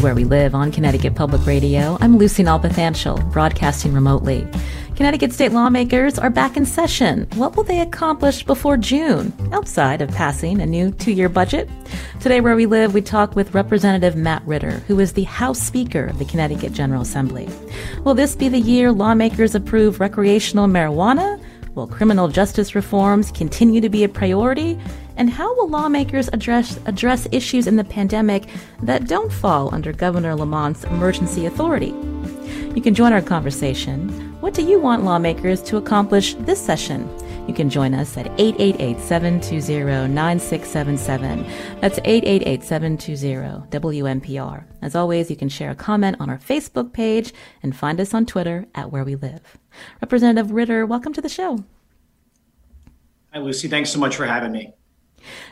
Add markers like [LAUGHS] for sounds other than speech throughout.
Where We Live on Connecticut Public Radio. I'm Lucy Nalpathanchel, broadcasting remotely. Connecticut state lawmakers are back in session. What will they accomplish before June, outside of passing a new two year budget? Today, Where We Live, we talk with Representative Matt Ritter, who is the House Speaker of the Connecticut General Assembly. Will this be the year lawmakers approve recreational marijuana? Will criminal justice reforms continue to be a priority? And how will lawmakers address, address issues in the pandemic that don't fall under Governor Lamont's emergency authority? You can join our conversation. What do you want lawmakers to accomplish this session? You can join us at 888-720-9677. That's 888-720-WNPR. As always, you can share a comment on our Facebook page and find us on Twitter at Where We Live. Representative Ritter, welcome to the show. Hi, Lucy. Thanks so much for having me.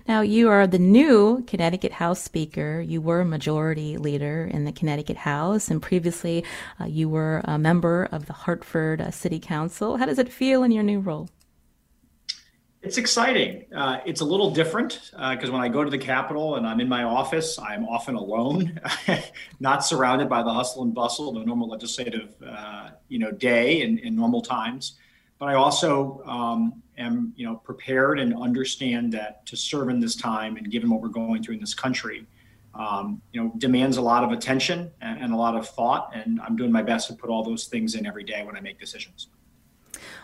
Now, you are the new Connecticut House Speaker. You were a Majority Leader in the Connecticut House, and previously uh, you were a member of the Hartford uh, City Council. How does it feel in your new role? It's exciting. Uh, it's a little different because uh, when I go to the Capitol and I'm in my office, I'm often alone, [LAUGHS] not surrounded by the hustle and bustle of a normal legislative, uh, you know, day in, in normal times. But I also um, am you know prepared and understand that to serve in this time and given what we're going through in this country um, you know demands a lot of attention and, and, a lot of thought and i'm doing my best to put all those things in every day when i make decisions.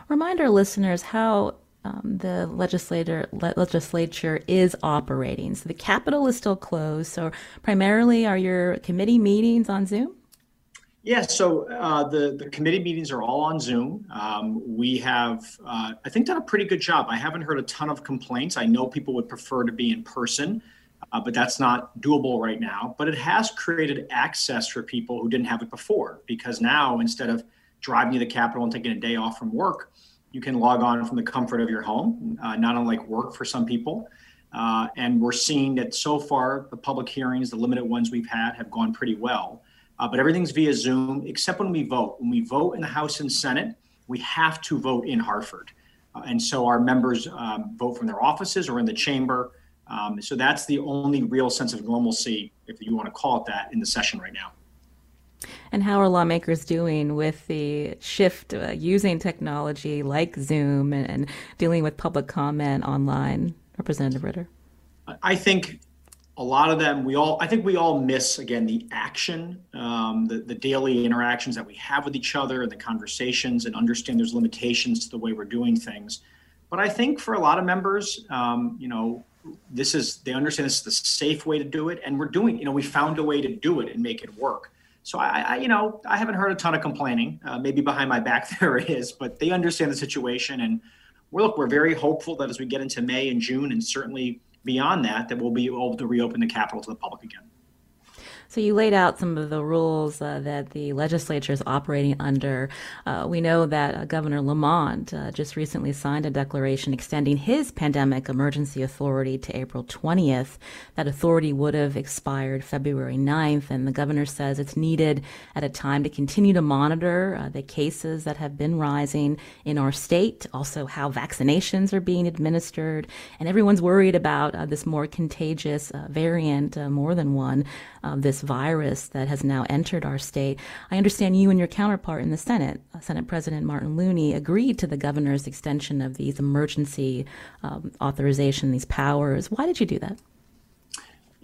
Remind our listeners how um, the legislator le- legislature is operating. So the capitol is still closed. So primarily are your committee meetings on zoom yeah, so uh, the the committee meetings are all on Zoom. Um, we have, uh, I think, done a pretty good job. I haven't heard a ton of complaints. I know people would prefer to be in person, uh, but that's not doable right now. But it has created access for people who didn't have it before, because now instead of driving to the Capitol and taking a day off from work, you can log on from the comfort of your home. Uh, not unlike work for some people. Uh, and we're seeing that so far, the public hearings, the limited ones we've had, have gone pretty well. Uh, but everything's via Zoom, except when we vote. When we vote in the House and Senate, we have to vote in Hartford. Uh, and so our members um, vote from their offices or in the chamber. Um, so that's the only real sense of normalcy, if you want to call it that, in the session right now. And how are lawmakers doing with the shift uh, using technology like Zoom and, and dealing with public comment online? Representative Ritter. I think a lot of them we all i think we all miss again the action um, the, the daily interactions that we have with each other and the conversations and understand there's limitations to the way we're doing things. But i think for a lot of members um, you know this is they understand this is the safe way to do it and we're doing you know we found a way to do it and make it work. So i, I you know i haven't heard a ton of complaining. Uh, maybe behind my back [LAUGHS] there is but they understand the situation and we're look we're very hopeful that as we get into may and june and certainly beyond that, that we'll be able to reopen the Capitol to the public again. So you laid out some of the rules uh, that the legislature is operating under. Uh, we know that uh, Governor Lamont uh, just recently signed a declaration extending his pandemic emergency authority to April 20th. That authority would have expired February 9th, and the governor says it's needed at a time to continue to monitor uh, the cases that have been rising in our state, also how vaccinations are being administered, and everyone's worried about uh, this more contagious variant, more than one, of this virus that has now entered our state. I understand you and your counterpart in the Senate, uh, Senate President Martin Looney, agreed to the governor's extension of these emergency um, authorization, these powers. Why did you do that?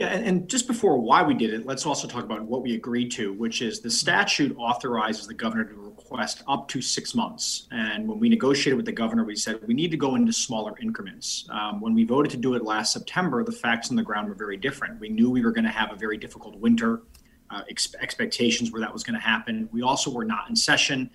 Yeah, and, and, just before why we did it, let's also talk about what we agreed to, which is the statute authorizes the governor to request up to six months. And when we negotiated with the governor, we said we need to go into smaller increments. Um, when we voted to do it last September, the facts on the ground were very different. We knew we were going to have a very difficult winter. Uh, ex- expectations where that was going to happen. We also were not in session.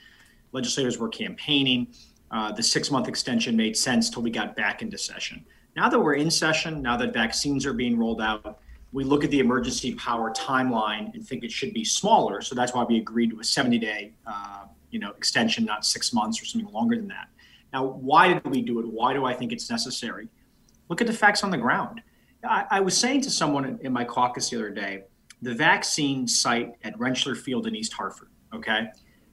Legislators were campaigning. uh, the six month extension made sense till we got back into session. Now that we're in session, now that vaccines are being rolled out, we look at the emergency power timeline and think it should be smaller. So that's why we agreed to a 70 day uh, you know, extension, not six months or something longer than that. Now, why did we do it? Why do I think it's necessary? Look at the facts on the ground. I, I was saying to someone in, my caucus the other day, the vaccine site at Rentschler Field in East Hartford, okay?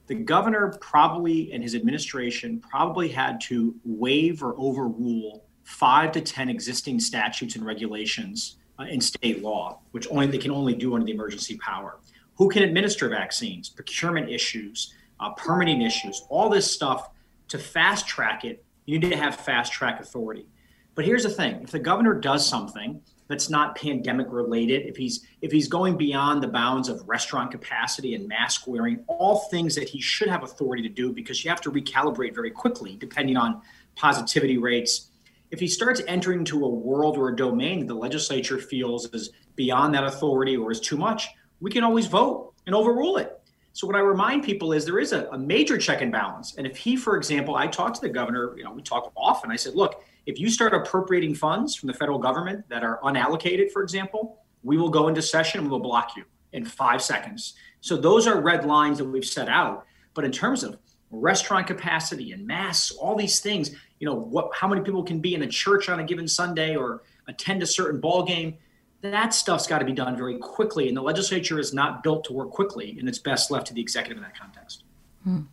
The governor probably and his administration probably had to waive or overrule five to 10 existing statutes and regulations uh, in state law, which only they can only do under the emergency power. Who can administer vaccines, procurement issues, uh, permitting issues, all this stuff to fast track it, you need to have fast track authority. But here's the thing if the governor does something that's not pandemic related, if he's if he's going beyond the bounds of restaurant capacity and mask wearing, all things that he should have authority to do because you have to recalibrate very quickly depending on positivity rates. If he starts entering into a world or a domain that the legislature feels is beyond that authority or is too much, we can always vote and overrule it. So what I remind people is there is a, a, major check and balance. And if he, for example, I talked to the governor, you know, we talk often. I said, look, if you start appropriating funds from the federal government that are unallocated, for example, we will go into session and we'll block you in five seconds. So those are red lines that we've set out. But in terms of restaurant capacity and masks, all these things, you know, what, how many people can be in a church on a given Sunday or attend a certain ball game, that stuff's got to be done very quickly. And the legislature is not built to work quickly, and it's best left to the executive in that context. Hmm.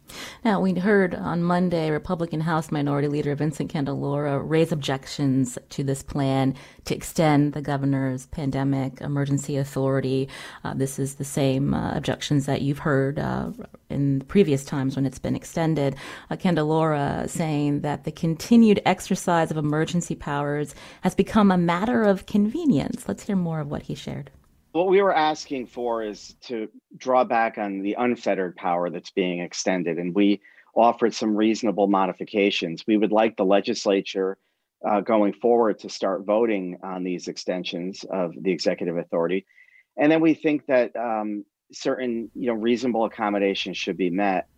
Now, we heard on Monday Republican House Minority Leader Vincent Candelora raise objections to this plan to extend the governor's pandemic emergency authority. Uh, this is the same uh, objections that you've heard uh, in previous times when it's been extended. Uh, Candelora saying that the continued exercise of emergency powers has become a matter of convenience. Let's hear more of what he shared what we were asking for is to draw back on the unfettered power that's being extended, and we offered some reasonable modifications. We would like the legislature uh, going forward to start voting on these extensions of the executive authority, and then we think that um, certain, you know, reasonable accommodations should be met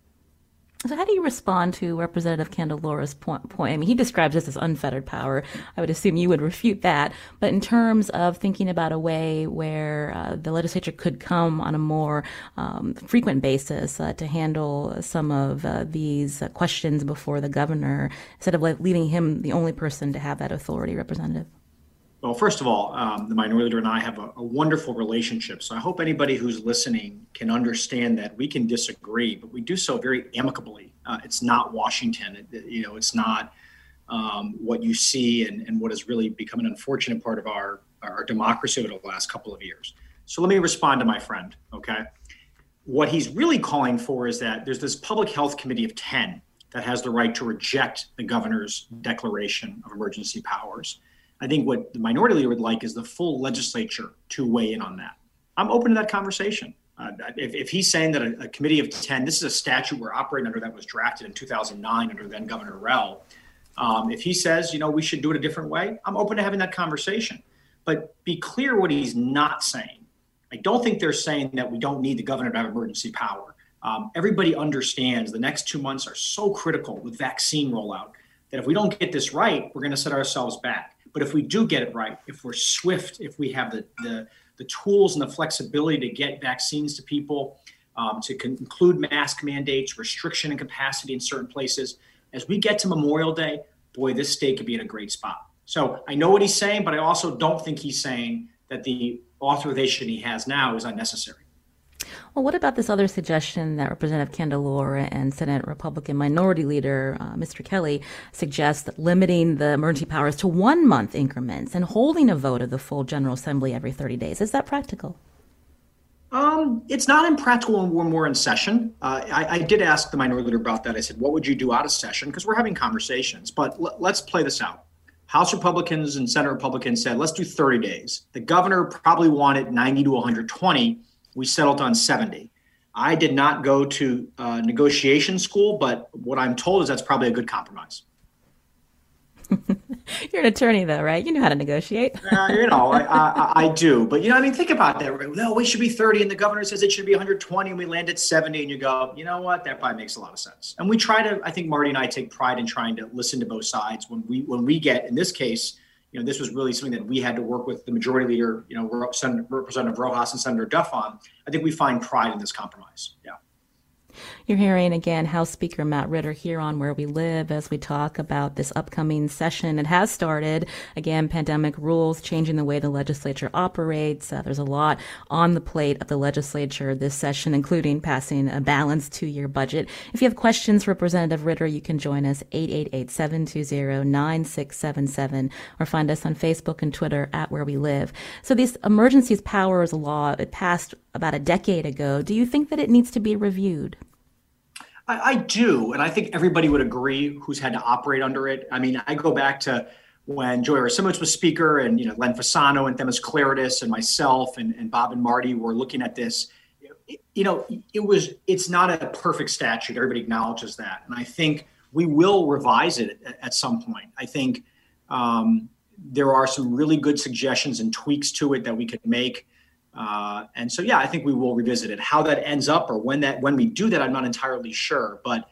so, how do you respond to Representative Candelora's point, point? I mean, he describes this as unfettered power. I would assume you would refute that. But in terms of thinking about a way where uh, the legislature could come on a more um, frequent basis uh, to handle some of uh, these questions before the governor, instead of leaving him the only person to have that authority, Representative? Well, first of all, um, the minority leader and I have a, a, wonderful relationship. So I hope anybody who's listening can understand that we can disagree, but we do so very amicably. Uh, it's not Washington. It, you know, it's not um, what you see and, and what has really become an unfortunate part of our, our democracy over the last couple of years. So let me respond to my friend, okay? What he's really calling for is that there's this public health committee of 10 that has the right to reject the governor's declaration of emergency powers I think what the minority leader would like is the full legislature to weigh in on that. I'm open to that conversation. Uh, if, if, he's saying that a, a, committee of 10, this is a statute we're operating under that was drafted in 2009 under then Governor Rell. Um, if he says, you know, we should do it a different way, I'm open to having that conversation. But be clear what he's not saying. I don't think they're saying that we don't need the governor to have emergency power. Um, everybody understands the next two months are so critical with vaccine rollout that if we don't get this right, we're going to set ourselves back. But if we do get it right, if we're swift, if we have the, the, the tools and the flexibility to get vaccines to people, um, to include mask mandates, restriction and capacity in certain places, as we get to Memorial Day, boy, this state could be in a great spot. So I know what he's saying, but I also don't think he's saying that the authorization he has now is unnecessary. Well, what about this other suggestion that Representative Candelora and Senate Republican Minority Leader uh, Mr. Kelly suggest limiting the emergency powers to one month increments and holding a vote of the full General Assembly every 30 days? Is that practical? Um, it's not impractical when we're in session. Uh, I, I, did ask the minority leader about that. I said, "What would you do out of session?" Because we're having conversations. But l- let's play this out. House Republicans and Senate Republicans said, "Let's do 30 days." The governor probably wanted 90 to 120 we settled on 70. I did not go to uh, negotiation school, but what I'm told is that's probably a good compromise. [LAUGHS] You're an attorney, though, right? You know how to negotiate. uh, you know, I, I, I, do. But, you know, I mean, think about that. No, we should be 30, and the governor says it should be 120, and we land at 70, and you go, you know what? That probably makes a lot of sense. And we try to, I think Marty and I take pride in trying to listen to both sides. When we when we get, in this case, you know, this was really something that we had to work with the majority leader, you know, Representative Rojas and Senator Duff on. I think we find pride in this compromise. Yeah. You're hearing again House Speaker Matt Ritter here on Where We Live as we talk about this upcoming session. It has started. Again, pandemic rules changing the way the legislature operates. Uh, there's a lot on the plate of the legislature this session, including passing a balanced two year budget. If you have questions for Representative Ritter, you can join us 888 720 9677 or find us on Facebook and Twitter at Where We Live. So, this emergencies powers law, it passed about a decade ago. Do you think that it needs to be reviewed? I, I, do, and I think everybody would agree who's had to operate under it. I mean, I go back to when Joe Aresimowicz was speaker, and you know, Len Fasano and Themis Klarides and myself and, and Bob and Marty were looking at this. you know, it was it's not a perfect statute. Everybody acknowledges that, and I think we will revise it at, at some point. I think um, there are some really good suggestions and tweaks to it that we could make. Uh, and so, yeah, I think we will revisit it. How that ends up, or when that when we do that, I'm not entirely sure. But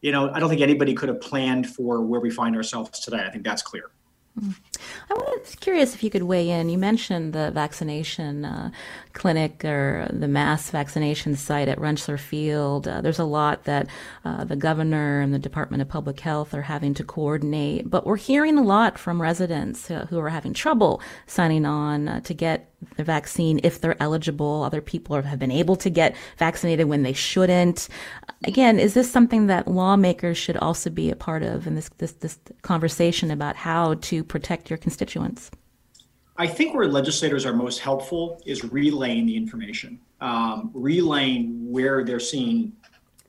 you know, I don't think anybody could have planned for where we find ourselves today. I think that's clear. Mm-hmm. I was curious if you could weigh in. You mentioned the vaccination uh, clinic or the mass vaccination site at Rentschler Field. Uh, there's a lot that uh, the governor and the Department of Public Health are having to coordinate, but we're hearing a lot from residents who are having trouble signing on uh, to get the vaccine if they're eligible. Other people have been able to get vaccinated when they shouldn't. Again, is this something that lawmakers should also be a part of in this this, this conversation about how to protect your constituents? I think where legislators are most helpful is relaying the information, um, relaying where they're seeing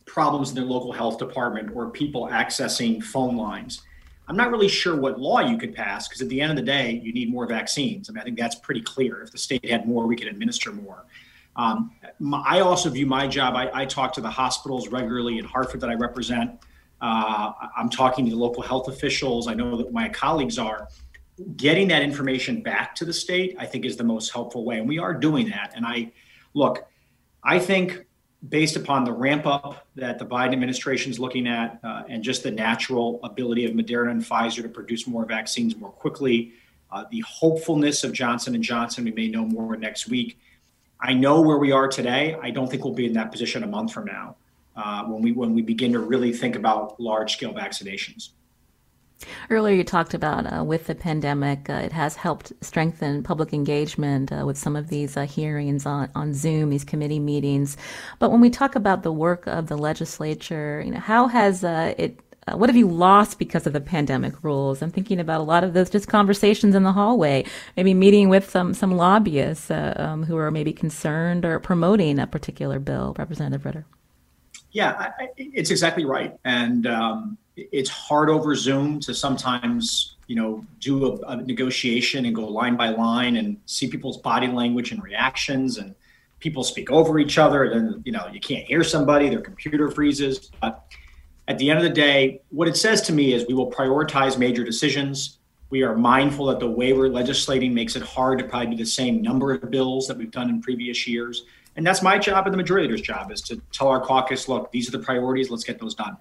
problems in their local health department or people accessing phone lines I'm not really sure what law you could pass because at the end of the day, you need more vaccines. I mean, I think that's pretty clear. If the state had more, we could administer more. Um, my, I also view my job, I, I, talk to the hospitals regularly in Hartford that I represent. Uh, I'm talking to the local health officials. I know that my colleagues are. Getting that information back to the state, I think, is the most helpful way. And we are doing that. And I look, I think based upon the ramp up that the Biden administration is looking at uh, and just the natural ability of Moderna and Pfizer to produce more vaccines more quickly, uh, the hopefulness of Johnson and Johnson, we may know more next week. I know where we are today. I don't think we'll be in that position a month from now uh, when we when we begin to really think about large scale vaccinations. Earlier, you talked about uh, with the pandemic, uh, it has helped strengthen public engagement uh, with some of these uh, hearings on, on Zoom, these committee meetings. But when we talk about the work of the legislature, you know, how has uh, it uh, what have you lost because of the pandemic rules? I'm thinking about a lot of those just conversations in the hallway, maybe meeting with some some lobbyists uh, um, who are maybe concerned or promoting a particular bill. Representative Ritter. Yeah, I, it's exactly right, and um, it's hard over Zoom to sometimes, you know, do a, a, negotiation and go line by line and see people's body language and reactions and people speak over each other. And you know you can't hear somebody their computer freezes. But at the end of the day what it says to me is we will prioritize major decisions. We are mindful that the way we're legislating makes it hard to probably do the same number of bills that we've done in previous years. And that's my job and the majority leader's job is to tell our caucus look these are the priorities. Let's get those done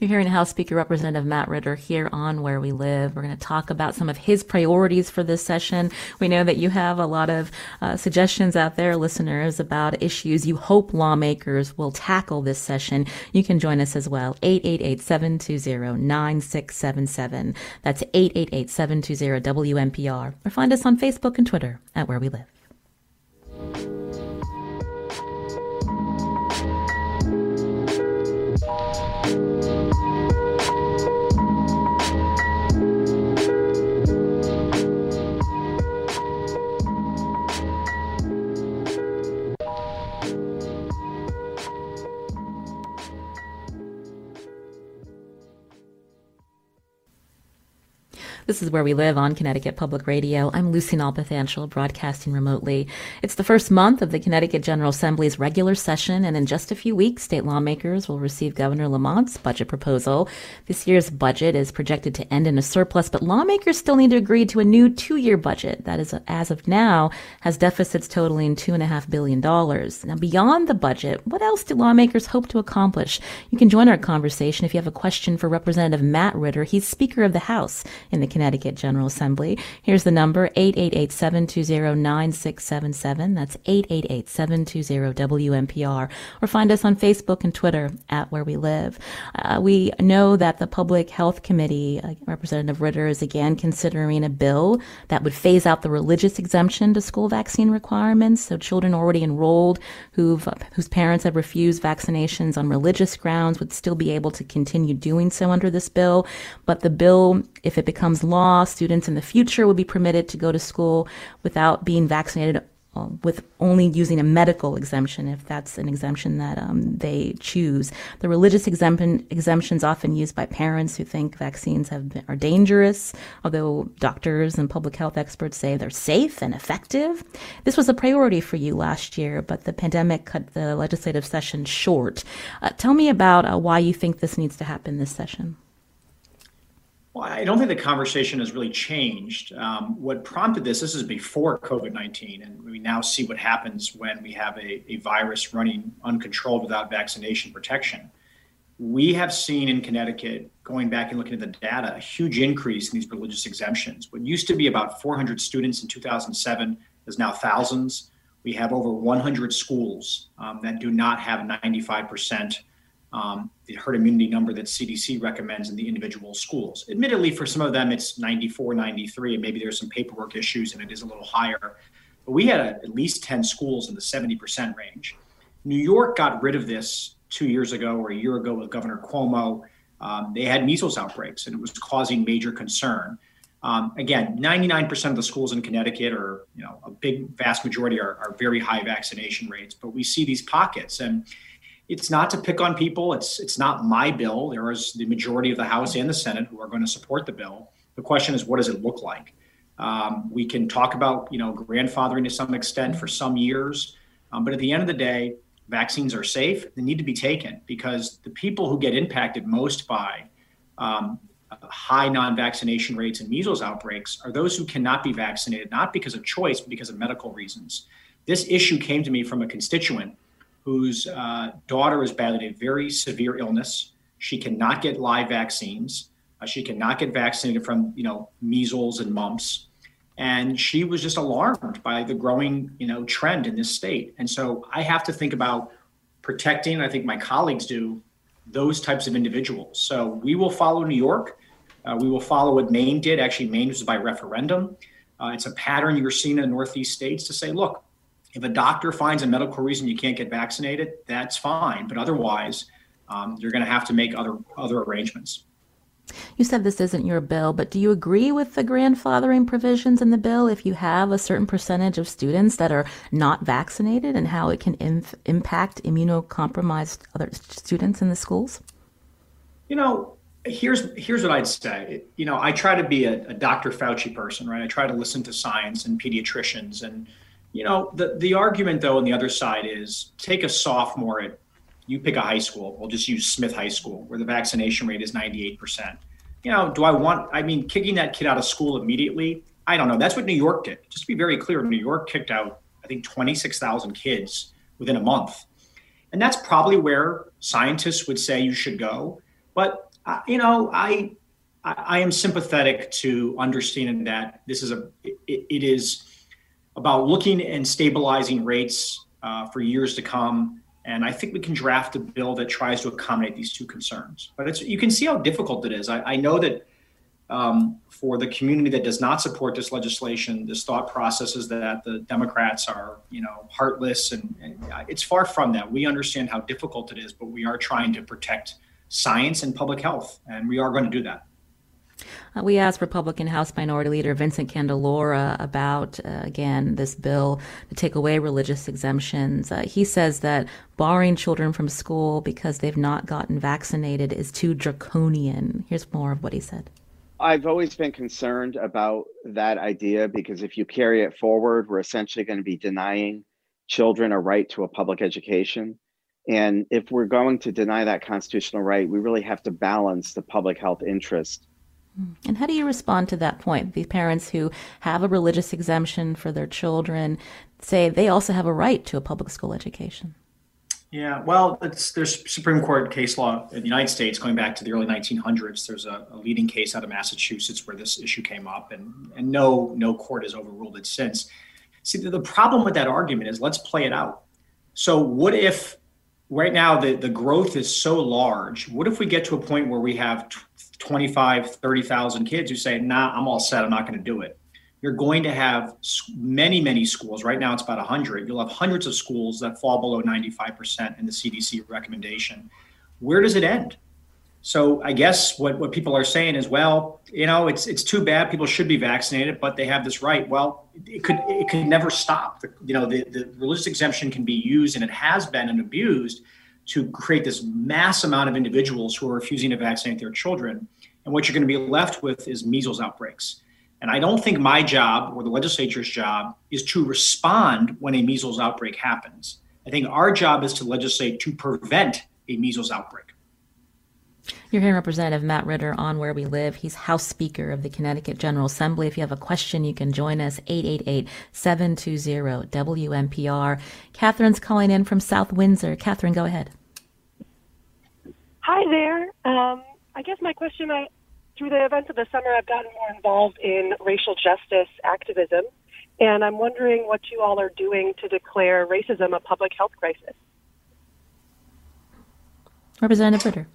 you're hearing House Speaker Representative Matt Ritter here on Where We Live. We're going to talk about some of his priorities for this session. We know that you have a lot of uh, suggestions out there, listeners, about issues you hope lawmakers will tackle this session. You can join us as well. 888-720-9677. That's 888-720-WNPR. Or find us on Facebook and Twitter at Where We Live. This is Where We Live on Connecticut Public Radio. I'm Lucy Nalpathanchel, broadcasting remotely. It's the first month of the Connecticut General Assembly's regular session, and in just a few weeks, state lawmakers will receive Governor Lamont's budget proposal. This year's budget is projected to end in a surplus, but lawmakers still need to agree to a new two-year budget that is, as of now, has deficits totaling $2.5 billion. Now, beyond the budget, what else do lawmakers hope to accomplish? You can join our conversation if you have a question for Representative Matt Ritter. He's Speaker of the House in the Connecticut General Assembly. Here's the number 888-720-9677. That's 888-720-WNPR. Or find us on Facebook and Twitter at Where We Live. Uh, we know that the Public Health Committee, uh, Representative Ritter, is again considering a bill that would phase out the religious exemption to school vaccine requirements. So children already enrolled who've, whose parents have refused vaccinations on religious grounds would still be able to continue doing so under this bill. But the bill, if it becomes law, students in the future will be permitted to go to school without being vaccinated um, with only using a medical exemption, if that's an exemption that um, they choose. The religious exemption, exemptions often used by parents who think vaccines have been, are dangerous, although doctors and public health experts say they're safe and effective. This was a priority for you last year, but the pandemic cut the legislative session short. Uh, tell me about uh, why you think this needs to happen this session. Well, I don't think the conversation has really changed. Um, what prompted this, this is before COVID 19, and we now see what happens when we have a, a virus running uncontrolled without vaccination protection. We have seen in Connecticut, going back and looking at the data, a huge increase in these religious exemptions. What used to be about 400 students in 2007 is now thousands. We have over 100 schools um, that do not have 95% um, the herd immunity number that CDC recommends in the individual schools. Admittedly, for some of them, it's 94, 93, and maybe there's some paperwork issues and it is a little higher. But we had a, at least 10 schools in the 70% range. New York got rid of this two years ago or a year ago with Governor Cuomo. Um, they had measles outbreaks and it was causing major concern. Um, again, 99% of the schools in Connecticut, or you know, a big vast majority, are, are very high vaccination rates. But we see these pockets, and it's not to pick on people. It's it's not my bill. There is the majority of the House and the Senate who are going to support the bill. The question is, what does it look like? Um, we can talk about you know grandfathering to some extent for some years, um, but at the end of the day, vaccines are safe. They need to be taken because the people who get impacted most by um, high non-vaccination rates and measles outbreaks are those who cannot be vaccinated, not because of choice, but because of medical reasons. This issue came to me from a constituent whose uh, daughter is battling a very severe illness. She cannot get live vaccines. Uh, she cannot get vaccinated from, you know, measles and mumps. And she was just alarmed by the growing, you know, trend in this state. And so I have to think about protecting, I think my colleagues do, those types of individuals. So we will follow New York. Uh, we will follow what Maine did. Actually, Maine was by referendum. Uh, it's a pattern you're seeing in the Northeast states to say, look, if a doctor finds a medical reason you can't get vaccinated, that's fine. But otherwise, um, you're going to have to make other other arrangements. You said this isn't your bill, but do you agree with the grandfathering provisions in the bill if you have a certain percentage of students that are not vaccinated and how it can inf- impact immunocompromised other students in the schools? You know, here's here's what I'd say. You know, I try to be a, a Dr. Fauci person, right? I try to listen to science and pediatricians and you know, the, the argument, though, on the other side is take a sophomore at, you pick a high school, we'll just use Smith High School, where the vaccination rate is 98%. You know, do I want, I mean, kicking that kid out of school immediately? I don't know. That's what New York did. Just to be very clear, New York kicked out, I think, 26,000 kids within a month. And that's probably where scientists would say you should go. But, uh, you know, I, I am sympathetic to understanding that this is a, it, it is, about looking and stabilizing rates uh, for years to come. And I think we can draft a bill that tries to accommodate these two concerns. But you can see how difficult it is. I, I know that um, for the community that does not support this legislation, this thought process is that the Democrats are, you know, heartless, and, and it's far from that. We understand how difficult it is, but we are trying to protect science and public health, and we are going to do that. Uh, we asked Republican House Minority Leader Vincent Candelora about, uh, again, this bill to take away religious exemptions. Uh, he says that barring children from school because they've not gotten vaccinated is too draconian. Here's more of what he said. I've always been concerned about that idea because if you carry it forward, we're essentially going to be denying children a right to a public education. And if we're going to deny that constitutional right, we really have to balance the public health interest. And how do you respond to that point? The parents who have a religious exemption for their children say they also have a right to a public school education. Yeah, well, there's Supreme Court case law in the United States going back to the early 1900s. There's a, a, leading case out of Massachusetts where this issue came up, and, and no no court has overruled it since. See, the, the problem with that argument is let's play it out. So, what if right now the, the growth is so large? What if we get to a point where we have 25, 30,000 kids who say, nah, I'm all set, I'm not going to do it? you're going to have many, many schools. Right now, it's about 100. You'll have hundreds of schools that fall below 95% in the CDC recommendation. Where does it end? So I guess what, what people are saying is, well, you know, it's it's too bad. People should be vaccinated, but they have this right. Well, it could it could never stop. You know, the, the religious exemption can be used, and it has been and abused to create this mass amount of individuals who are refusing to vaccinate their children. And what you're going to be left with is measles outbreaks. And I don't think my job or the legislature's job is to respond when a measles outbreak happens. I think our job is to legislate to prevent a measles outbreak. You're hearing Representative Matt Ritter on Where We Live. He's House Speaker of the Connecticut General Assembly. If you have a question, you can join us 888-720-WNPR. Catherine's calling in from South Windsor. Catherine, go ahead. Hi there. Um, I guess my question I, through the events of the summer, I've gotten more involved in racial justice activism, and I'm wondering what you all are doing to declare racism a public health crisis. Representative Ritter.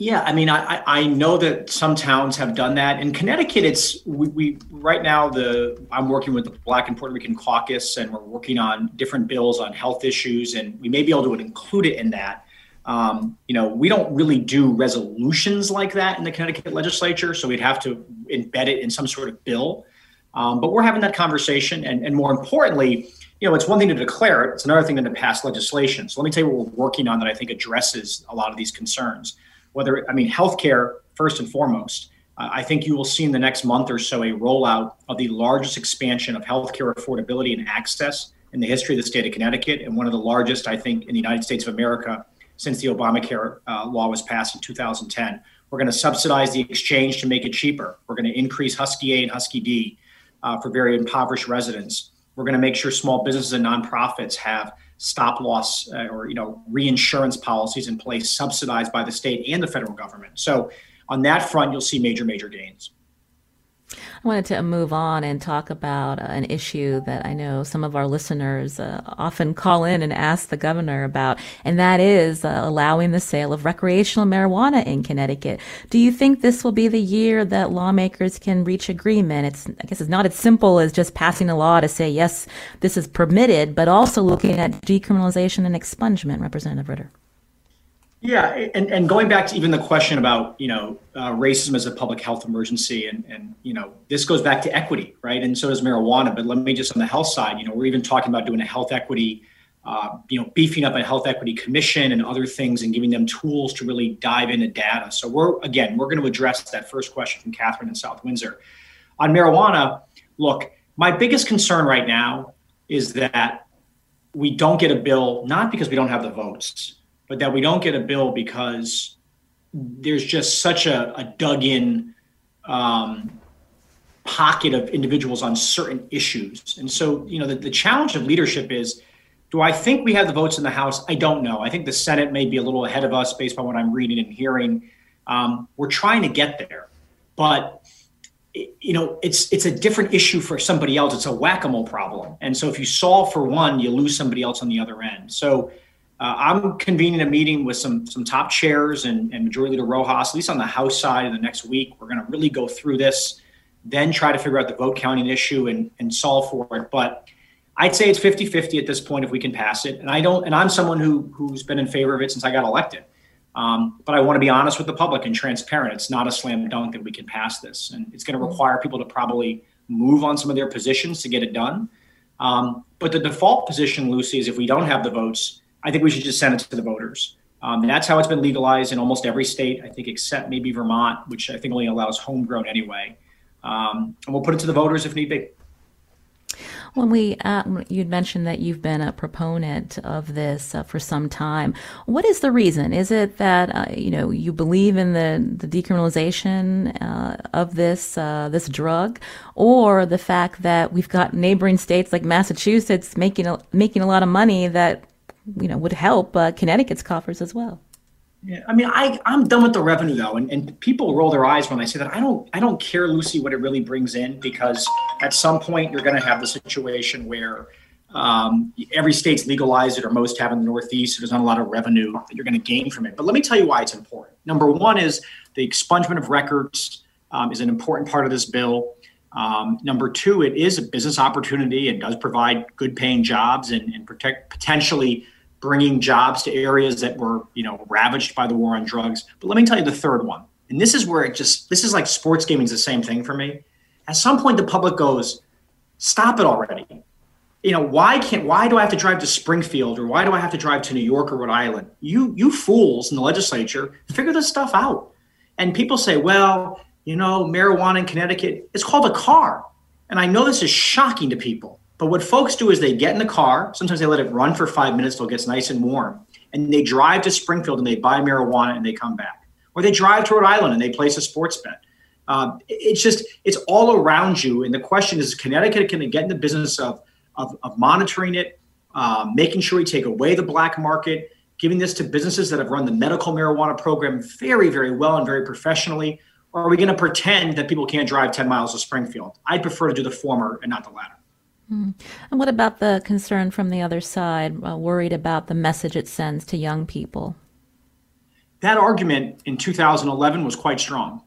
Yeah, I mean, I, I know that some towns have done that. In Connecticut, it's we, we right now the I'm working with the Black and Puerto Rican Caucus, and we're working on different bills on health issues, and we may be able to include it in that. Um, you know, we don't really do resolutions like that in the Connecticut legislature, so we'd have to embed it in some sort of bill. Um, but we're having that conversation, and, and more importantly, you know, it's one thing to declare it; it's another thing to pass legislation. So let me tell you what we're working on that I think addresses a lot of these concerns. Whether I mean healthcare first and foremost. Uh, I think you will see in the next month or so a rollout of the largest expansion of healthcare affordability and access in the history of the state of Connecticut, and one of the largest, I think, in the United States of America since the Obamacare uh, law was passed in 2010. We're going to subsidize the exchange to make it cheaper. We're going to increase Husky A and Husky D uh, for very impoverished residents. We're going to make sure small businesses and nonprofits have stop loss uh, or you know reinsurance policies in place subsidized by the state and the federal government. So on that front, you'll see major major gains. I wanted to move on and talk about uh, an issue that I know some of our listeners uh, often call in and ask the governor about, and that is uh, allowing the sale of recreational marijuana in Connecticut. Do you think this will be the year that lawmakers can reach agreement? It's, I guess it's not as simple as just passing a law to say, yes, this is permitted, but also looking at decriminalization and expungement, Representative Ritter. Yeah, and, and going back to even the question about you know uh, racism as a public health emergency, and and you know this goes back to equity, right? And so does marijuana. But let me just on the health side, you know, we're even talking about doing a health equity, uh, you know, beefing up a health equity commission and other things, and giving them tools to really dive into data. So we're again, we're going to address that first question from Catherine in South Windsor on marijuana. Look, my biggest concern right now is that we don't get a bill, not because we don't have the votes but that we don't get a bill because there's just such a, a dug in um, pocket of individuals on certain issues. And so, you know, the, the challenge of leadership is do I think we have the votes in the House? I don't know. I think the Senate may be a little ahead of us based on what I'm reading and hearing. Um, we're trying to get there, but you know, it's it's a different issue for somebody else. It's a whack-a-mole problem, and so if you solve for one, you lose somebody else on the other end. So uh, I'm convening a meeting with some some top chairs and, and Majority Leader Rojas, at least on the House side, in the next week. We're going to really go through this, then try to figure out the vote counting issue and, and solve for it. But I'd say it's 50 50 at this point if we can pass it. And I don't, and I'm someone who, who's been in favor of it since I got elected. Um, but I want to be honest with the public and transparent. It's not a slam dunk that we can pass this. And it's going to require people to probably move on some of their positions to get it done. Um, but the default position, Lucy, is if we don't have the votes, I think we should just send it to the voters. Um, that's how it's been legalized in almost every state, I think, except maybe Vermont, which I think only allows homegrown anyway. Um, and we'll put it to the voters if need be. When we, uh, you'd mentioned that you've been a proponent of this uh, for some time. What is the reason? Is it that uh, you know you believe in the the decriminalization uh, of this uh, this drug, or the fact that we've got neighboring states like Massachusetts making a, making a lot of money that you know would help uh, Connecticut's coffers as well? Yeah, I mean, I I'm done with the revenue though, and, and people roll their eyes when I say that. I don't I don't care, Lucy, what it really brings in because at some point you're going to have the situation where um, every state's legalized it, or most have in the Northeast. So there's not a lot of revenue that you're going to gain from it. But let me tell you why it's important. Number one is the expungement of records um, is an important part of this bill. Um, number two, it is a business opportunity and does provide good paying jobs and, and protect potentially bringing jobs to areas that were, you know, ravaged by the war on drugs. But let me tell you the third one. And this is where it just this is like sports gaming is the same thing for me. At some point the public goes, "Stop it already." You know, why can't why do I have to drive to Springfield or why do I have to drive to New York or Rhode Island? You you fools in the legislature, figure this stuff out. And people say, "Well, you know, marijuana in Connecticut, it's called a car." And I know this is shocking to people. But what folks do is they get in the car. Sometimes they let it run for five minutes till it gets nice and warm. And they drive to Springfield and they buy marijuana and they come back. Or they drive to Rhode Island and they place a sports bet. Uh, it's just, it's all around you. And the question is, Connecticut can get in the business of, of, of monitoring it, uh, making sure we take away the black market, giving this to businesses that have run the medical marijuana program very, very well and very professionally? Or are we going to pretend that people can't drive 10 miles to Springfield? I'd prefer to do the former and not the latter. Mm. And what about the concern from the other side, uh, worried about the message it sends to young people? That argument in 2011 was quite strong.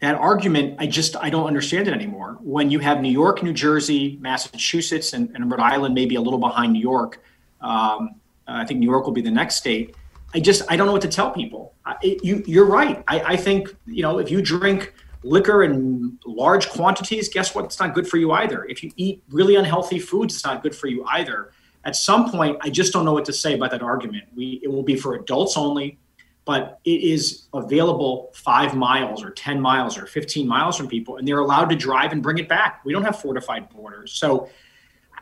That argument, I just I don't understand it anymore. When you have New York, New Jersey, Massachusetts, and, and Rhode Island, maybe a little behind New York. Um, I think New York will be the next state. I just I don't know what to tell people. I, you you're right. I, I think you know if you drink liquor in large quantities, guess what? It's not good for you either. If you eat really unhealthy foods, it's not good for you either. At some point, I just don't know what to say about that argument. We it will be for adults only, but it is available five miles or 10 miles or 15 miles from people, and they're allowed to drive and bring it back. We don't have fortified borders. So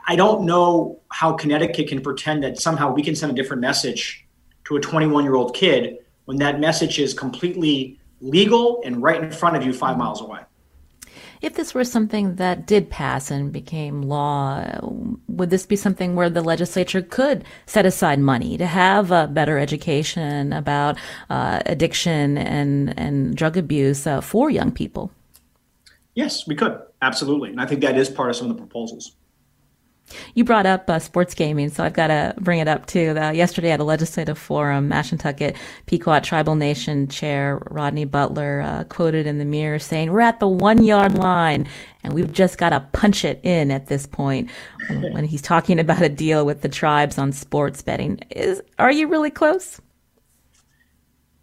I don't know how Connecticut can pretend that somehow we can send a different message to a 21 year old kid when that message is completely legal and right in front of you five miles away. If this were something that did pass and became law, would this be something where the legislature could set aside money to have a better education about uh, addiction and, and drug abuse uh, for young people? Yes, we could. Absolutely. And I think that is part of some of the proposals. You brought up uh, sports gaming, so I've got to bring it up too. Uh, yesterday at a legislative forum, Mashantucket Pequot Tribal Nation Chair Rodney Butler uh, quoted in the mirror saying, "We're at the one yard line, and we've just got to punch it in at this point." when he's talking about a deal with the tribes on sports betting, is are you really close?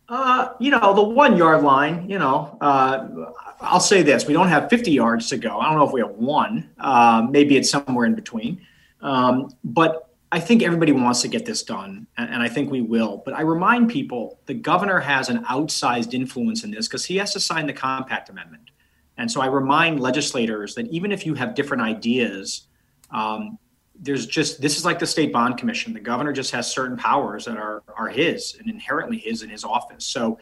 Uh, you know, the one yard line, you know, uh, I'll say this we don't have 50 yards to go. I don't know if we have one. Uh, maybe it's somewhere in between. Um, but I think everybody wants to get this done, and, and, I think we will. But I remind people the governor has an outsized influence in this because he has to sign the compact amendment. And so I remind legislators that even if you have different ideas, um, there's just this is like the state bond commission. The governor just has certain powers that are are his and inherently his in his office. So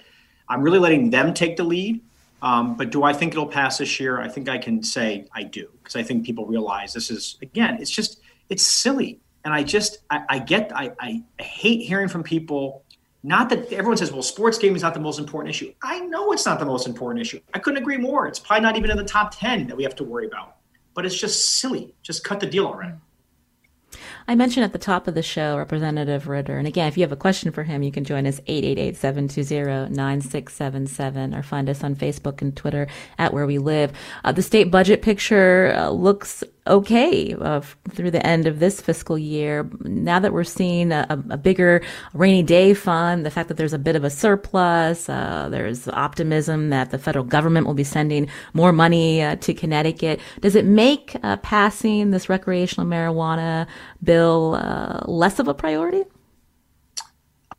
I'm really letting them take the lead. Um, but do I think it'll pass this year? I think I can say I do because I think people realize this is again, it's just it's silly, and I just I, I get I, I hate hearing from people. Not that everyone says, well, sports gaming is not the most important issue. I know it's not the most important issue. I couldn't agree more. It's probably not even in the top 10 that we have to worry about. But it's just silly. Just cut the deal already. I mentioned at the top of the show Representative Ritter. And again, if you have a question for him, you can join us 888-720-9677 or find us on Facebook and Twitter at Where We Live. Uh, the state budget picture uh, looks okay uh, through the end of this fiscal year. Now that we're seeing a, a, bigger rainy day fund, the fact that there's a bit of a surplus, uh, there's optimism that the federal government will be sending more money uh, to Connecticut. Does it make uh, passing this recreational marijuana bill uh, less of a priority?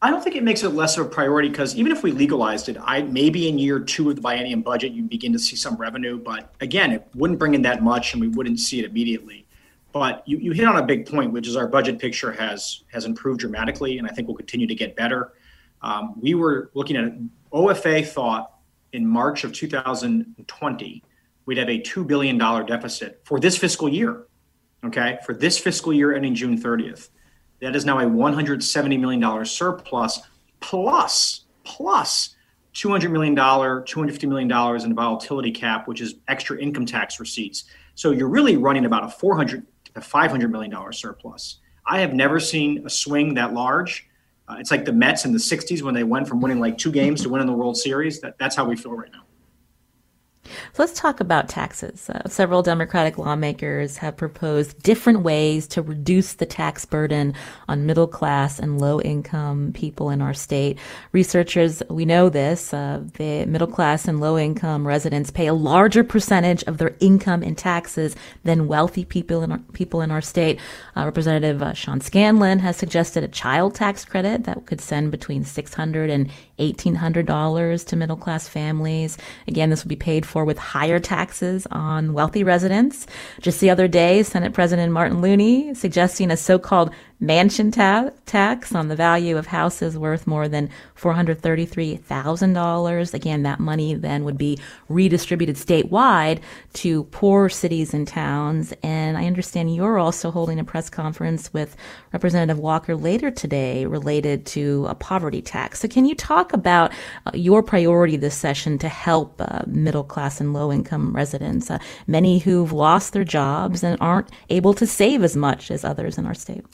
I don't think it makes it less of a priority because even if we legalized it, I maybe in year two of the biennium budget you begin to see some revenue, but again, it wouldn't bring in that much, and we wouldn't see it immediately. But you, you hit on a big point, which is our budget picture has has improved dramatically, and I think will continue to get better. Um, we were looking at OFA thought in March of 2020 we'd have a two billion dollar deficit for this fiscal year. Okay, for this fiscal year ending June 30th. That is now a $170 million surplus plus, plus $200 million, $250 million in volatility cap, which is extra income tax receipts. So you're really running about a 400 to 500 million dollar surplus. I have never seen a swing that large. Uh, it's like the Mets in the 60s when they went from winning like two games to winning the World Series. That, that's how we feel right now. So let's talk about taxes. Uh, several Democratic lawmakers have proposed different ways to reduce the tax burden on middle class and low income people in our state. Researchers, we know this, uh, the middle class and low income residents pay a larger percentage of their income in taxes than wealthy people in our, people in our state. Uh, Representative uh, Sean Scanlon has suggested a child tax credit that could send between 600 and $1,800 to middle class families. Again, this will be paid for with higher taxes on wealthy residents. Just the other day, Senate President Martin Looney suggesting a so-called mansion ta- tax on the value of houses worth more than $433,000. Again, that money then would be redistributed statewide to poor cities and towns. And I understand you're also holding a press conference with Representative Walker later today related to a poverty tax. So can you talk about uh, your priority this session to help uh, middle class and low income residents, uh, many who've lost their jobs and aren't able to save as much as others in our state?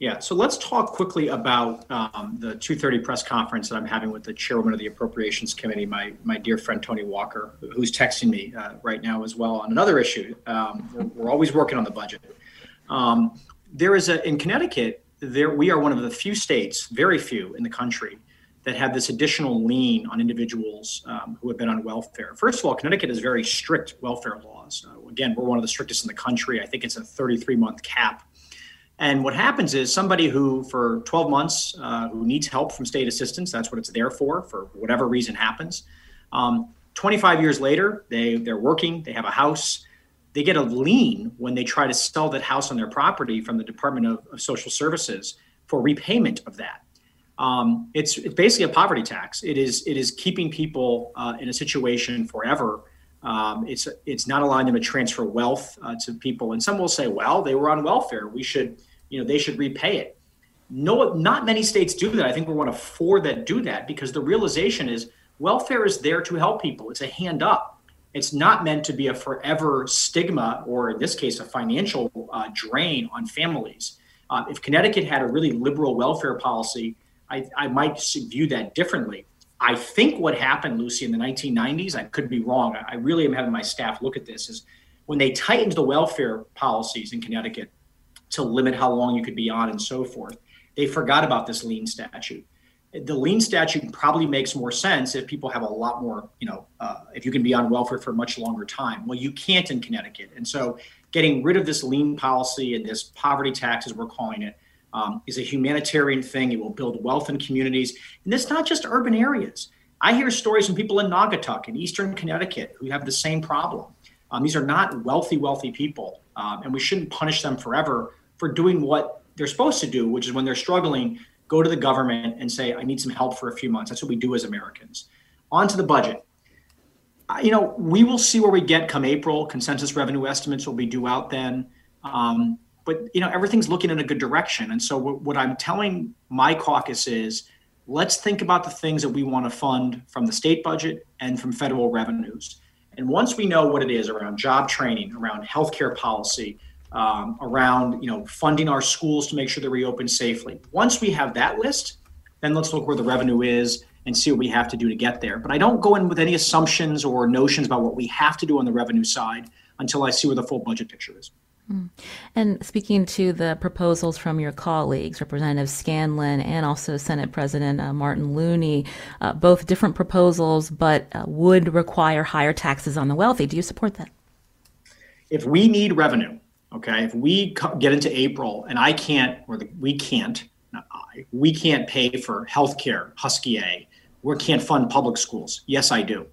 Yeah, so let's talk quickly about um, the 2:30 press conference that I'm having with the chairman of the Appropriations Committee, my my dear friend Tony Walker, who's texting me uh, right now as well on another issue. Um, we're, we're, always working on the budget. Um, there is a in Connecticut. There we are one of the few states, very few in the country, that have this additional lien on individuals um, who have been on welfare. First of all, Connecticut has very strict welfare laws. Uh, again, we're one of the strictest in the country. I think it's a 33 month cap and what happens is somebody who, for 12 months, uh, who needs help from state assistance, that's what it's there for, for whatever reason happens. Um, 25 years later, they, they're working, they have a house, they get a lien when they try to sell that house on their property from the Department of, of Social Services for repayment of that. Um, it's, it's basically a poverty tax. It is, it is keeping people uh, in a situation forever. Um, it's, it's not allowing them to transfer wealth uh, to people. And some will say, well, they were on welfare. We should you know they should repay it. No not many states do that. I think we're one of four that do that because the realization is welfare is there to help people. It's a hand up. It's not meant to be a forever stigma or in this case a financial uh, drain on families. Uh, if connecticut had a really liberal welfare policy I, I might view that differently. I think what happened lucy in the 1990s i could be wrong. I really am having my staff look at this is when they tightened the welfare policies in connecticut to limit how long you could be on and so forth. They forgot about this lien statute. The lien statute probably makes more sense if people have a lot more, you know, uh, if you can be on welfare for a much longer time. Well, you can't in Connecticut. And so getting rid of this lien policy and this poverty tax, as we're calling it, um, is a humanitarian thing. It will build wealth in communities. And it's not just urban areas. I hear stories from people in Naugatuck in eastern Connecticut who have the same problem. Um, these are not wealthy, wealthy people, um, and we shouldn't punish them forever for doing what they're supposed to do, which is when they're struggling, go to the government and say, I need some help for a few months. That's what we do as Americans. On to the budget. You know, we will see where we get come April. Consensus revenue estimates will be due out then. Um, but, you know, everything's looking in a good direction. And so, what, what I'm telling my caucus is let's think about the things that we want to fund from the state budget and from federal revenues. And once we know what it is around job training, around healthcare policy, um, around you know funding our schools to make sure they reopen safely. Once we have that list, then let's look where the revenue is and see what we have to do to get there. But I don't go in with any assumptions or notions about what we have to do on the revenue side until I see where the full budget picture is. Hmm. And speaking to the proposals from your colleagues, Representative Scanlon and also Senate President uh, Martin Looney, uh, both different proposals, but uh, would require higher taxes on the wealthy. Do you support that? If we need revenue, Okay, if we get into April and I can't, or the, we can't not I, we can't pay for healthcare, Husky A. We can't fund public schools. Yes, I do.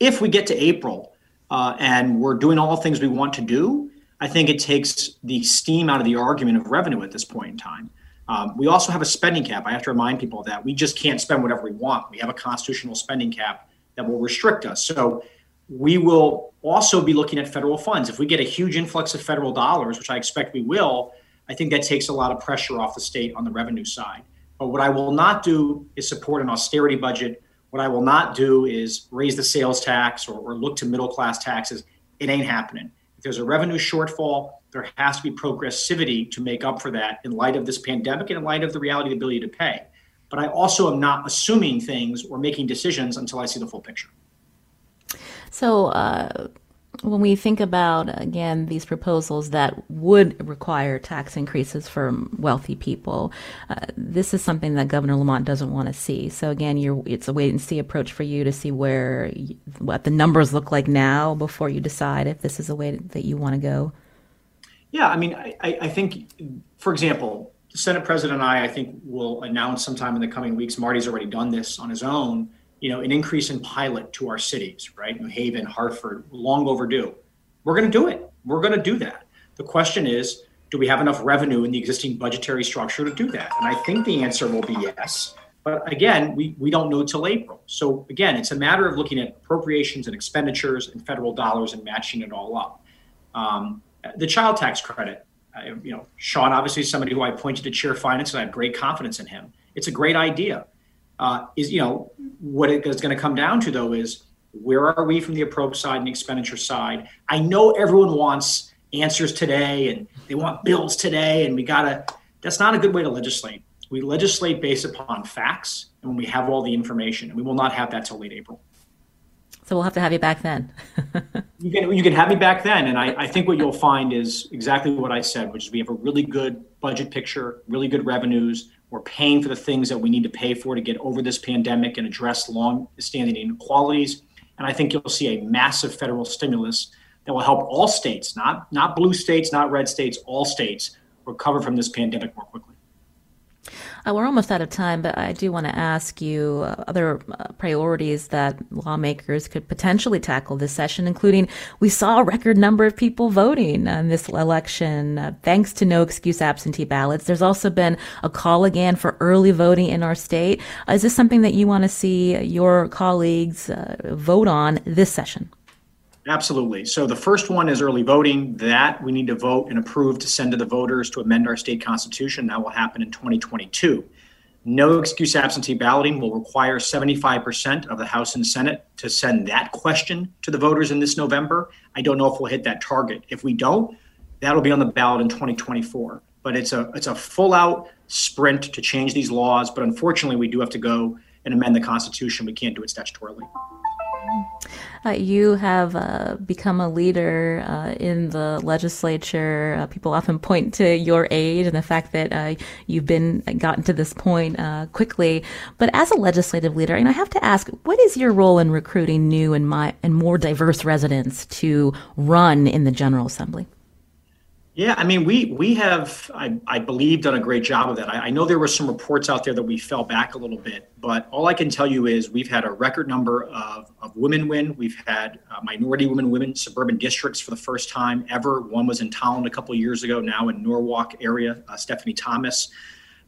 If we get to April uh, and we're doing all the things we want to do, I think it takes the steam out of the argument of revenue at this point in time. Um, we also have a spending cap. I have to remind people of that. We just can't spend whatever we want. We have a constitutional spending cap that will restrict us. So we will also be looking at federal funds. If we get a huge influx of federal dollars, which I expect we will, I think that takes a lot of pressure off the state on the revenue side. But what I will not do is support an austerity budget. What I will not do is raise the sales tax or, or look to middle class taxes. It ain't happening. If there's a revenue shortfall, there has to be progressivity to make up for that in light of this pandemic and in light of the reality of the ability to pay. But I also am not assuming things or making decisions until I see the full picture. So, uh, when we think about again these proposals that would require tax increases for wealthy people, uh, this is something that Governor Lamont doesn't want to see. So again, it's a wait and see approach for you to see where what the numbers look like now before you decide if this is a way that you want to go. Yeah, I mean, I, I think, for example, Senate President and I, I think, will announce sometime in the coming weeks. Marty's already done this on his own you know, an increase in pilot to our cities, right? New Haven, Hartford, long overdue. We're going to do it. We're going to do that. The question is, do we have enough revenue in the existing budgetary structure to do that? And I think the answer will be yes. But again, we, we don't know till April. So again, it's a matter of looking at appropriations and expenditures and federal dollars and matching it all up. Um, the child tax credit, I, you know, Sean obviously is somebody who I pointed to chair finance, and I have great confidence in him. It's a great idea uh, is you know what it is going to come down to though is where are we from the approach side and expenditure side? I know everyone wants answers today and they want bills today and we gotta that's not a good way to legislate. We legislate based upon facts and when we have all the information and we will not have that till late april. So we'll have to have you back then. [LAUGHS] You can you can have me back then and I, I think what you'll find is exactly what i said which is we have a really good budget picture really good revenues we're paying for the things that we need to pay for to get over this pandemic and address long-standing inequalities. And I think you'll see a massive federal stimulus that will help all states, not not blue states, not red states, all states recover from this pandemic more quickly. Uh, we're almost out of time, but I do want to ask you uh, other uh, priorities that lawmakers could potentially tackle this session, including we saw a record number of people voting in this election uh, thanks to no excuse absentee ballots. There's also been a call again for early voting in our state. Uh, is this something that you want to see your colleagues uh, vote on this session? Absolutely. So the first one is early voting. That we need to vote and approve to send to the voters to amend our state constitution. That will happen in 2022. No excuse absentee balloting will require 75% of the House and Senate to send that question to the voters in this November. I don't know if we'll hit that target. If we don't, that'll be on the ballot in 2024. But it's a it's a full out sprint to change these laws. But unfortunately, we do have to go and amend the Constitution. We can't do it statutorily. Uh, you have uh, become a leader uh, in the legislature. Uh, people often point to your age and the fact that uh, you've been gotten to this point uh, quickly. But as a legislative leader, and I have to ask, what is your role in recruiting new and, my, and more diverse residents to run in the General Assembly? Yeah, I mean, we we have, I, I believe, done a great job of that. I, I, know there were some reports out there that we fell back a little bit, but all I can tell you is we've had a record number of, of women win. We've had uh, minority women win suburban districts for the first time ever. One was in Tolland a couple years ago, now in Norwalk area, uh, Stephanie Thomas.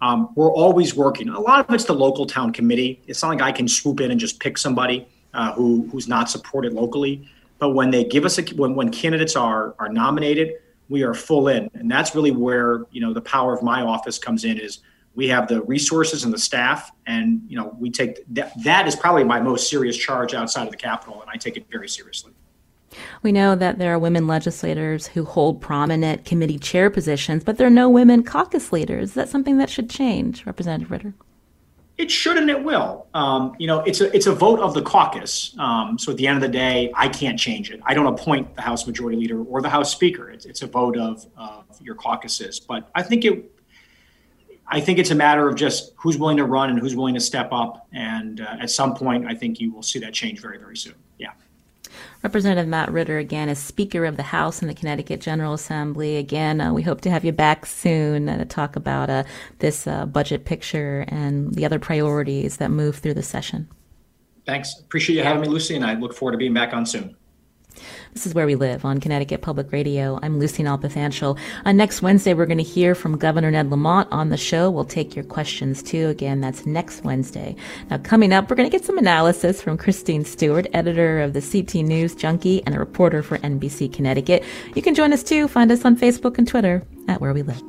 Um, we're always working. A lot of it's the local town committee. It's not like I can swoop in and just pick somebody uh, who who's not supported locally. But when they give us a when when candidates are are nominated we are full in. And that's really where you know the power of my office comes in is we have the resources and the staff and you know we take that that is probably my most serious charge outside of the capitol and i take it very seriously. We know that there are women legislators who hold prominent committee chair positions but there are no women caucus leaders. Is that something that should change representative ritter it should and it will. Um, you know, it's a it's a vote of the caucus. Um, so at the end of the day, I can't change it. I don't appoint the House Majority Leader or the House Speaker. It's, it's a vote of, of your caucuses. But I think it. I think it's a matter of just who's willing to run and who's willing to step up. And uh, at some point, I think you will see that change very very soon. Representative Matt Ritter, again, is Speaker of the House in the Connecticut General Assembly. Again, uh, we hope to have you back soon uh, to talk about uh, this uh, budget picture and the other priorities that move through the session. Thanks. Appreciate you having me, Lucy, and I look forward to being back on soon. This is Where We Live on Connecticut Public Radio. I'm Lucy Nalpathanchel. Uh, next Wednesday, we're going to hear from Governor Ned Lamont on the show. We'll take your questions too. Again, that's next Wednesday. Now, coming up, we're going to get some analysis from Christine Stewart, editor of the CT News Junkie and a reporter for NBC Connecticut. You can join us too. Find us on Facebook and Twitter at Where We Live.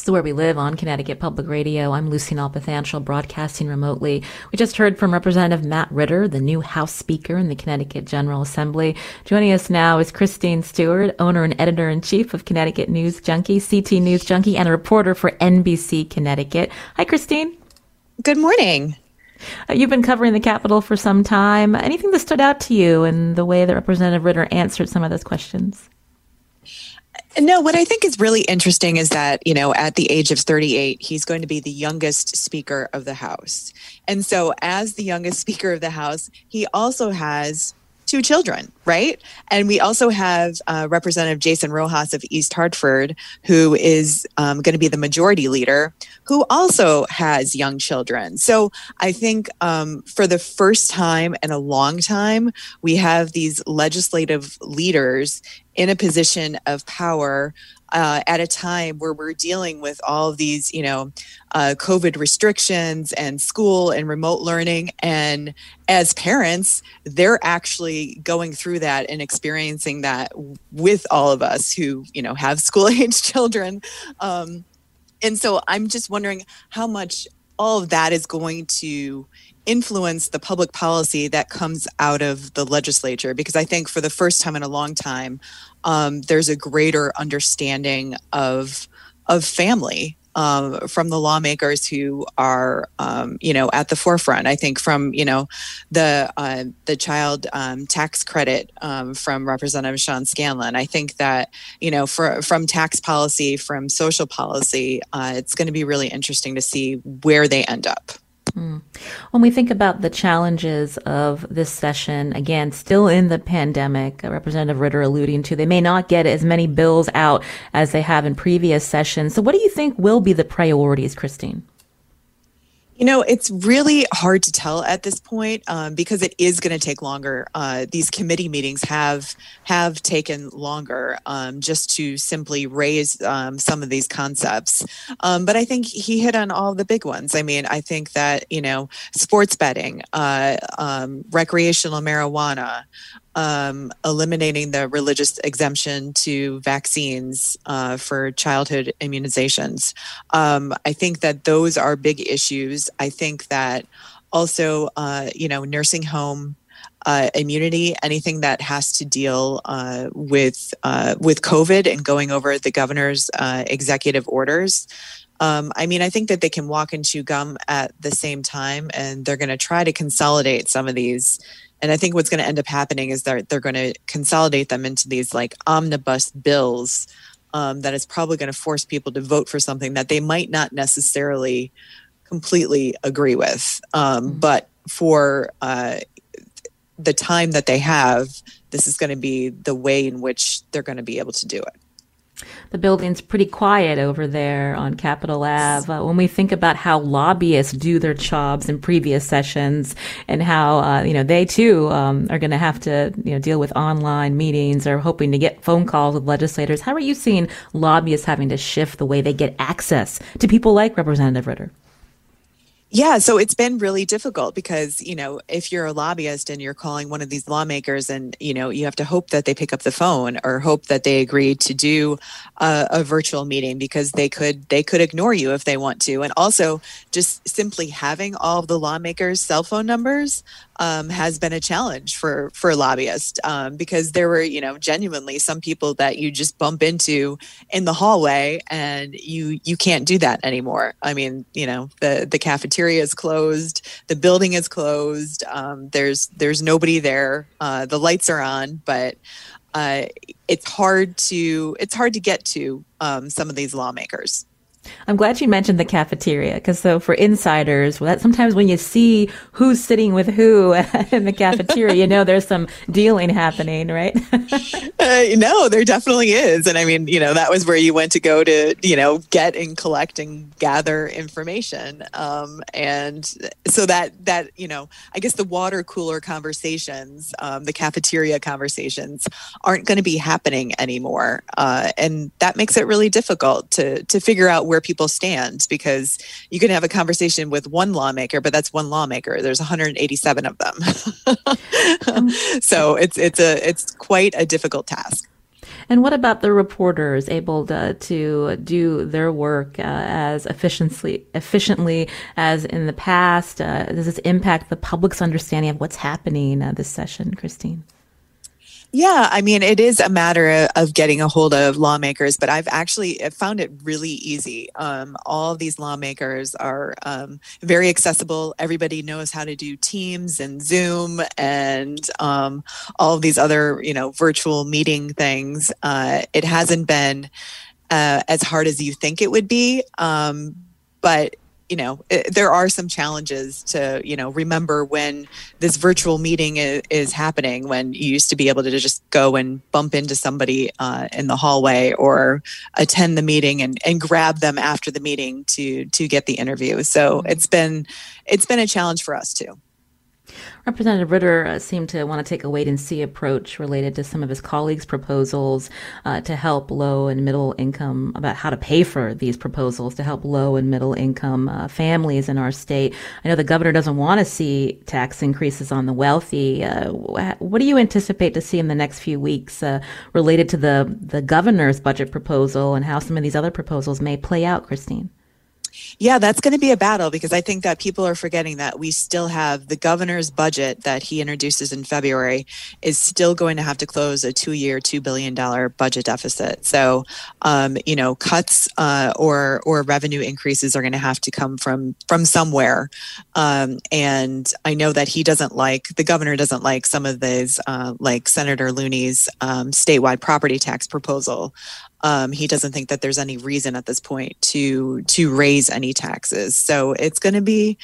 This is Where We Live on Connecticut Public Radio. I'm Lucy Nalpathanchel, broadcasting remotely. We just heard from Representative Matt Ritter, the new House Speaker in the Connecticut General Assembly. Joining us now is Christine Stewart, owner and editor-in-chief of Connecticut News Junkie, CT News Junkie, and a reporter for NBC Connecticut. Hi, Christine. Good morning. Uh, you've been covering the Capitol for some time. Anything that stood out to you in the way that Representative Ritter answered some of those questions? No, what I think is really interesting is that, you know, at the age of 38, he's going to be the youngest Speaker of the House. And so, as the youngest Speaker of the House, he also has two children, right? And we also have uh, Representative Jason Rojas of East Hartford, who is um, going to be the majority leader, who also has young children. So I think um, for the first time in a long time, we have these legislative leaders in a position of power uh, at a time where we're dealing with all these, you know, uh, COVID restrictions and school and remote learning. And as parents, they're actually going through that and experiencing that with all of us who, you know, have school [LAUGHS] age children. Um, and so I'm just wondering how much all of that is going to influence the public policy that comes out of the legislature because I think for the first time in a long time, um, there's a greater understanding of of family um, from the lawmakers who are, um, you know, at the forefront. I think from you know the uh, the child um, tax credit um, from Representative Sean Scanlon. I think that you know for, from tax policy, from social policy, uh, it's going to be really interesting to see where they end up. Mm. When we think about the challenges of this session, again, still in the pandemic, Representative Ritter alluding to, they may not get as many bills out as they have in previous sessions. So, what do you think will be the priorities, Christine? You know, it's really hard to tell at this point um, because it is going to take longer. Uh, these committee meetings have have taken longer um, just to simply raise um, some of these concepts. Um, but I think he hit on all the big ones. I mean, I think that you know, sports betting, uh, um, recreational marijuana, um, eliminating the religious exemption to vaccines uh, for childhood immunizations. Um, I think that those are big issues. I think that also, uh, you know, nursing home. Uh, immunity, anything that has to deal uh, with uh, with COVID and going over the governor's uh, executive orders. Um, I mean, I think that they can walk and chew gum at the same time, and they're going to try to consolidate some of these and I think what's going to end up happening is that they're going to consolidate them into these like omnibus bills um, that is probably going to force people to vote for something that they might not necessarily completely agree with. Um, mm-hmm. But for uh, the time that they have, this is going to be the way in which they're going to be able to do it the building's pretty quiet over there on Capitol Ave. Uh, when we think about how lobbyists do their jobs in previous sessions and how, uh, you know, they too um, are going to have to, you know, deal with online meetings or hoping to get phone calls with legislators. How are you seeing lobbyists having to shift the way they get access to people like Representative Ritter? Yeah, so it's been really difficult because, you know, if you're a lobbyist and you're calling one of these lawmakers and, you know, you have to hope that they pick up the phone or hope that they agree to do a, a, virtual meeting because they could they could ignore you if they want to. And also just simply having all the lawmakers' cell phone numbers um, has been a challenge for for lobbyists um, because there were, you know, genuinely some people that you just bump into in the hallway and you you can't do that anymore. I mean, you know, the the cafeteria cafeteria is closed, the building is closed. Um, there's there's nobody there. Uh, the lights are on, but uh, it's hard to it's hard to get to um, some of these lawmakers. I'm glad you mentioned the cafeteria because so for insiders, that sometimes when you see who's sitting with who [LAUGHS] in the cafeteria, you know there's some dealing happening, right? [LAUGHS] uh, no, there definitely is, and I mean, you know, that was where you went to go to, you know, get and collect and gather information, um, and so that that you know, I guess the water cooler conversations, um, the cafeteria conversations, aren't going to be happening anymore, uh, and that makes it really difficult to to figure out where people stand because you can have a conversation with one lawmaker, but that's one lawmaker. There's 187 of them. [LAUGHS] so it's it's a it's quite a difficult task. And what about the reporters able to, to do their work uh, as efficiently efficiently as in the past? Uh, does this impact the public's understanding of what's happening uh, this session, Christine? Yeah, I mean, it is a matter of getting a hold of lawmakers, but I've actually found it really easy. Um, all these lawmakers are um, very accessible. Everybody knows how to do Teams and Zoom and um, all of these other, you know, virtual meeting things. Uh, it hasn't been uh, as hard as you think it would be, um, but you know it, there are some challenges to you know remember when this virtual meeting is, is, happening when you used to be able to just go and bump into somebody uh, in the hallway or attend the meeting and, and grab them after the meeting to to get the interview so mm-hmm. it's been it's been a challenge for us too Representative Ritter uh, seemed to want to take a wait and see approach related to some of his colleagues' proposals uh, to help low and middle income, about how to pay for these proposals to help low and middle income uh, families in our state. I know the governor doesn't want to see tax increases on the wealthy. Uh, what do you anticipate to see in the next few weeks uh, related to the, the governor's budget proposal and how some of these other proposals may play out, Christine? Yeah, that's going to be a battle because I think that people are forgetting that we still have the governor's budget that he introduces in February is still going to have to close a two year, $2 billion budget deficit. So, um, you know, cuts uh, or, or revenue increases are going to have to come from, from somewhere. Um, and I know that he doesn't like, the governor doesn't like some of these, uh, like Senator Looney's um, statewide property tax proposal. Um, he doesn't think that there's any reason at this point to to raise any taxes. So it's going to be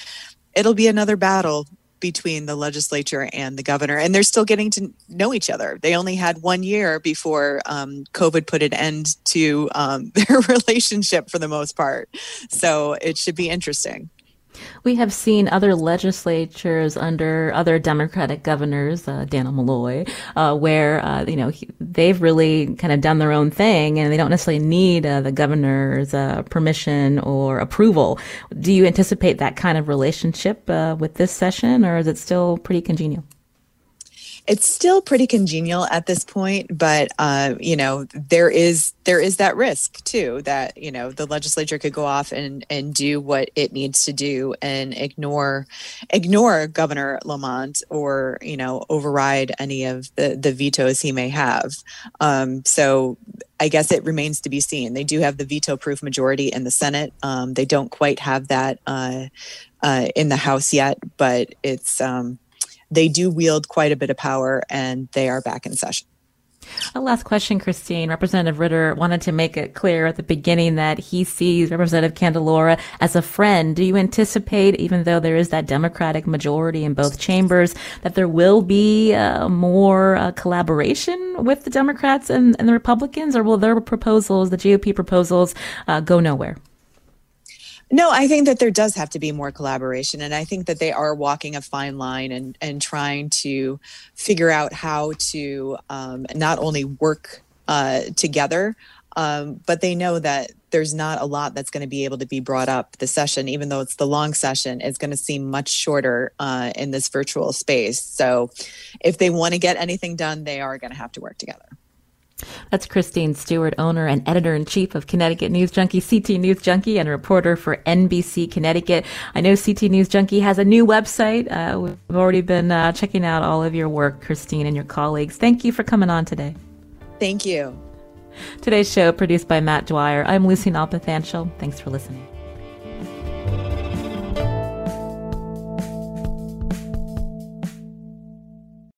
it'll be another battle between the legislature and the governor, and they're still getting to know each other. They only had one year before um, COVID put an end to um, [LAUGHS] their [LAUGHS] relationship for the most part. So it should be interesting. We have seen other legislatures under other Democratic governors, uh, Dannel Malloy, uh, where uh, you know he, they've really kind of done their own thing, and they don't necessarily need uh, the governor's uh, permission or approval. Do you anticipate that kind of relationship uh, with this session, or is it still pretty congenial? It's still pretty congenial at this point but uh, you know there is there is that risk too that you know the legislature could go off and and do what it needs to do and ignore ignore governor lamont or you know override any of the the vetoes he may have um, so I guess it remains to be seen. They do have the veto proof majority in the Senate. Um, they don't quite have that uh, uh, in the House yet, but it's um, they do wield quite a bit of power and they are back in session. A last question, Christine. Representative Ritter wanted to make it clear at the beginning that he sees Representative Candelora as a friend. Do you anticipate, even though there is that Democratic majority in both chambers, that there will be uh, more uh, collaboration with the Democrats and, and, the Republicans, or will their proposals, the GOP proposals, uh, go nowhere? No, I think that there does have to be more collaboration, and I think that they are walking a fine line and and trying to figure out how to um, not only work uh, together, um, but they know that there's not a lot that's going to be able to be brought up. The session, even though it's the long session, is going to seem much shorter uh, in this virtual space. So, if they want to get anything done, they are going to have to work together. That's Christine Stewart, owner and editor in chief of Connecticut News Junkie, CT News Junkie, and a reporter for NBC Connecticut. I know CT News Junkie has a new website. Uh, we've already been uh, checking out all of your work, Christine, and your colleagues. Thank you for coming on today. Thank you. Today's show produced by Matt Dwyer. I'm Lucy Nalpathanchel. Thanks for listening.